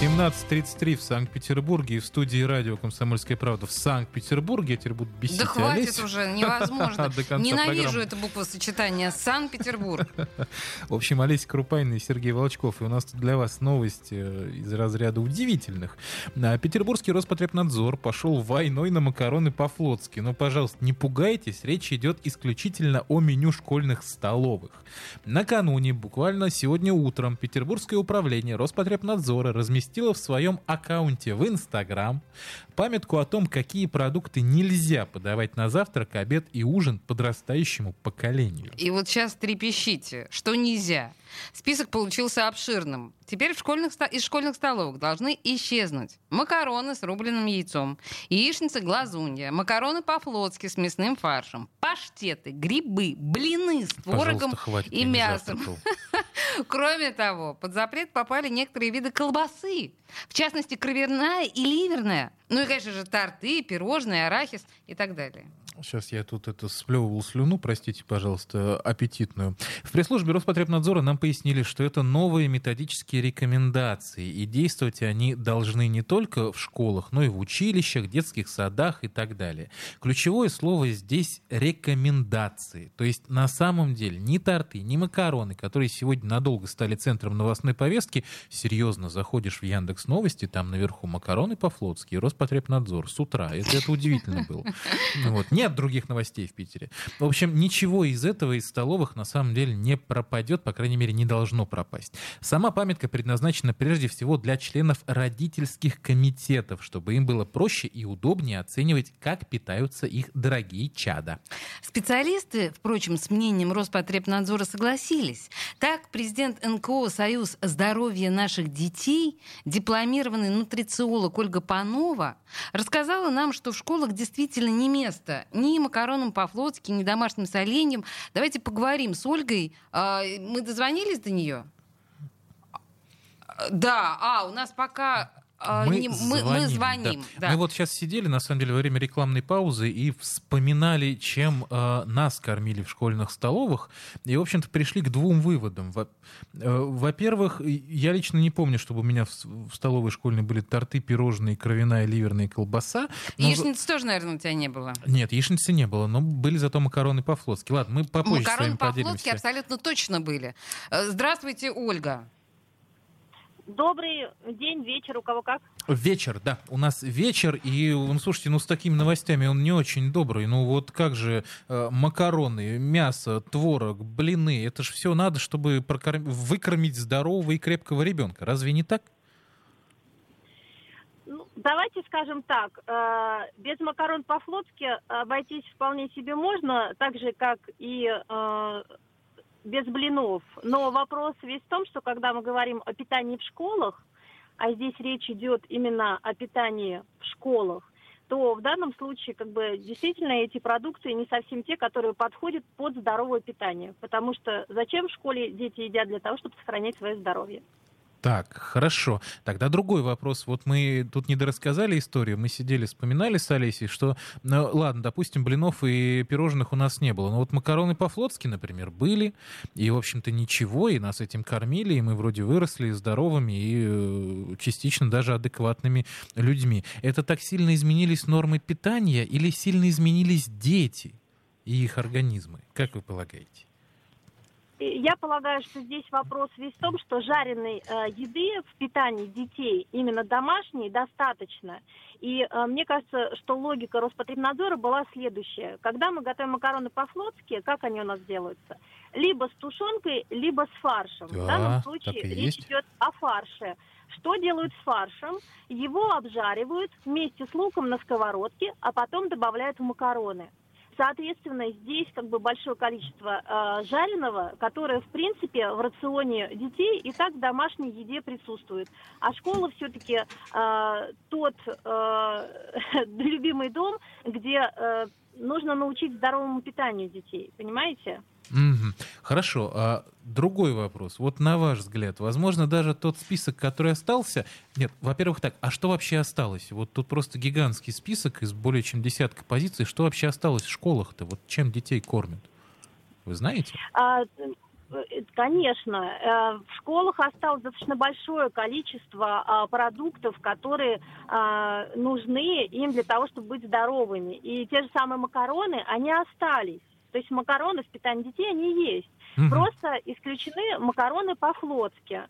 17.33 в Санкт-Петербурге и в студии радио «Комсомольская правда» в Санкт-Петербурге. Я теперь буду бесить Да хватит Олесю. уже, невозможно. Ненавижу программы. это буквосочетание. Санкт-Петербург. В общем, Олеся Крупайна и Сергей Волчков. И у нас тут для вас новости из разряда удивительных. А, Петербургский Роспотребнадзор пошел войной на макароны по-флотски. Но, пожалуйста, не пугайтесь, речь идет исключительно о меню школьных столовых. Накануне, буквально сегодня утром, Петербургское управление Роспотребнадзора разместило в своем аккаунте в Инстаграм памятку о том, какие продукты нельзя подавать на завтрак, обед и ужин подрастающему поколению. И вот сейчас трепещите, что нельзя. Список получился обширным. Теперь в школьных, из школьных столовок должны исчезнуть макароны с рубленым яйцом, яичница глазунья, макароны по-флотски с мясным фаршем, паштеты, грибы, блины с творогом и мясом. Кроме того, под запрет попали некоторые виды колбасы. В частности, кровяная и ливерная. Ну и, конечно же, торты, пирожные, арахис и так далее. Сейчас я тут это сплевывал слюну, простите, пожалуйста, аппетитную. В пресс-службе Роспотребнадзора нам пояснили, что это новые методические рекомендации, и действовать они должны не только в школах, но и в училищах, детских садах и так далее. Ключевое слово здесь рекомендации. То есть на самом деле ни торты, ни макароны, которые сегодня надолго стали центром новостной повестки, серьезно заходишь в Яндекс Новости, там наверху макароны по-флотски, Роспотребнадзор с утра. Это, это удивительно было. Ну Вот. Нет других новостей в Питере. В общем, ничего из этого из столовых на самом деле не пропадет, по крайней мере, не должно пропасть. Сама памятка предназначена прежде всего для членов родительских комитетов, чтобы им было проще и удобнее оценивать, как питаются их дорогие чада. Специалисты, впрочем, с мнением Роспотребнадзора согласились. Так, президент НКО «Союз здоровья наших детей», дипломированный нутрициолог Ольга Панова, рассказала нам, что в школах действительно не место ни макаронам по-флотски, ни домашним соленьям. Давайте поговорим с Ольгой. А, Мы дозвонились до нее? Да, а, у нас пока... а, не- мы, мы звоним. да. да. Мы вот сейчас сидели, на самом деле, во время рекламной паузы и вспоминали, чем э, нас кормили в школьных столовых. И, в общем-то, пришли к двум выводам. Во- э, Во-первых, я лично не помню, чтобы у меня в, с- в столовой школьной были торты, пирожные, кровяная, ливерная колбаса. Но- Яичницы тоже, наверное, у тебя не было. Нет, яичницы не было, но были зато макароны по-флотски. Ладно, мы попозже с Макароны вами по-флотски поделимся. абсолютно точно были. Э, Здравствуйте, Ольга. Добрый день, вечер, у кого как. Вечер, да. У нас вечер, и, ну, слушайте, ну, с такими новостями он не очень добрый. Ну, вот как же э, макароны, мясо, творог, блины, это же все надо, чтобы прокорм- выкормить здорового и крепкого ребенка. Разве не так? Ну, давайте скажем так, э, без макарон по-флотски обойтись вполне себе можно, так же, как и э, без блинов. Но вопрос весь в том, что когда мы говорим о питании в школах, а здесь речь идет именно о питании в школах, то в данном случае как бы действительно эти продукты не совсем те, которые подходят под здоровое питание. Потому что зачем в школе дети едят для того, чтобы сохранять свое здоровье? Так, хорошо. Тогда другой вопрос. Вот мы тут недорассказали историю. Мы сидели, вспоминали с Олесей, что, ну, ладно, допустим, блинов и пирожных у нас не было. Но вот макароны по-флотски, например, были. И, в общем-то, ничего. И нас этим кормили. И мы вроде выросли здоровыми и э, частично даже адекватными людьми. Это так сильно изменились нормы питания или сильно изменились дети и их организмы? Как вы полагаете? Я полагаю, что здесь вопрос весь в том, что жареной э, еды в питании детей, именно домашней, достаточно. И э, мне кажется, что логика Роспотребнадзора была следующая. Когда мы готовим макароны по-флотски, как они у нас делаются? Либо с тушенкой, либо с фаршем. в Да, данном так случае речь идет о фарше. Что делают с фаршем? Его обжаривают вместе с луком на сковородке, а потом добавляют в макароны. Соответственно, здесь как бы большое количество э, жареного, которое, в принципе, в рационе детей и так в домашней еде присутствует. А школа все-таки э, тот э, любимый дом, где э, нужно научить здоровому питанию детей, понимаете? Мгм. Хорошо. А другой вопрос. Вот на ваш взгляд, возможно, даже тот список, который остался... Нет, во-первых, так, а что вообще осталось? Вот тут просто гигантский список из более чем десятка позиций. Что вообще осталось в школах-то? Вот чем детей кормят? Вы знаете? А, Конечно, э, в школах осталось достаточно большое количество а, продуктов, которые а, нужны им для того, чтобы быть здоровыми. И те же самые макароны, они остались. То есть макароны в питании детей, они есть. Мгм. Просто исключены макароны по-флотски.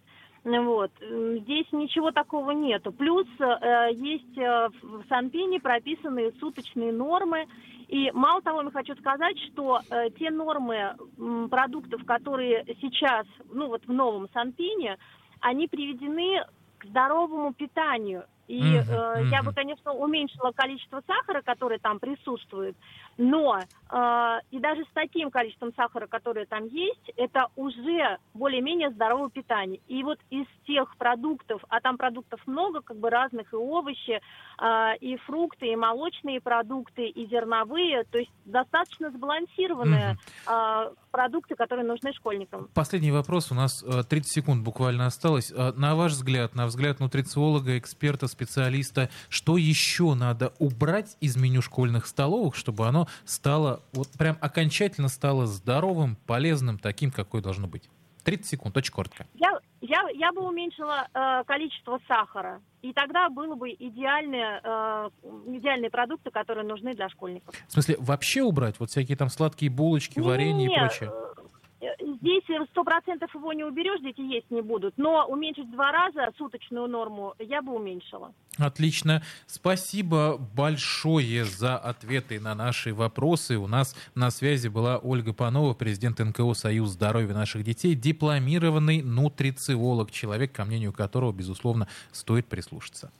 Вот. Здесь ничего такого нету. Плюс э, есть э, в Санпине прописанные суточные нормы. И мало того, я хочу сказать, что э, те нормы м, продуктов, которые сейчас, ну вот в новом Санпине, они приведены к здоровому питанию. И Мгм, э, я бы, конечно, уменьшила количество сахара, которое там присутствует, но э, и даже с таким количеством сахара, которое там есть, это уже более-менее здоровое питание. И вот из тех продуктов, а там продуктов много, как бы разных, и овощи, э, и фрукты, и молочные продукты, и зерновые, то есть достаточно сбалансированные э, продукты, которые нужны школьникам. Последний вопрос. У нас э, 30 секунд буквально осталось. Э, На ваш взгляд, на взгляд нутрициолога, эксперта, специалиста, что еще надо убрать из меню школьных столовых, чтобы оно стало, вот прям окончательно стало здоровым, полезным, таким, какое должно быть? 30 секунд, очень коротко. Я, я, я бы уменьшила э, количество сахара, и тогда было бы идеальные, э, идеальные продукты, которые нужны для школьников. В смысле, вообще убрать вот всякие там сладкие булочки, варенье и Не, прочее? Э, Здесь сто процентов его не уберешь, дети есть не будут, но уменьшить два раза суточную норму я бы уменьшила. Отлично. Спасибо большое за ответы на наши вопросы. У нас на связи была Ольга Панова, президент НКО «Союз здоровья наших детей», дипломированный нутрициолог, человек, ко мнению которого, безусловно, стоит прислушаться.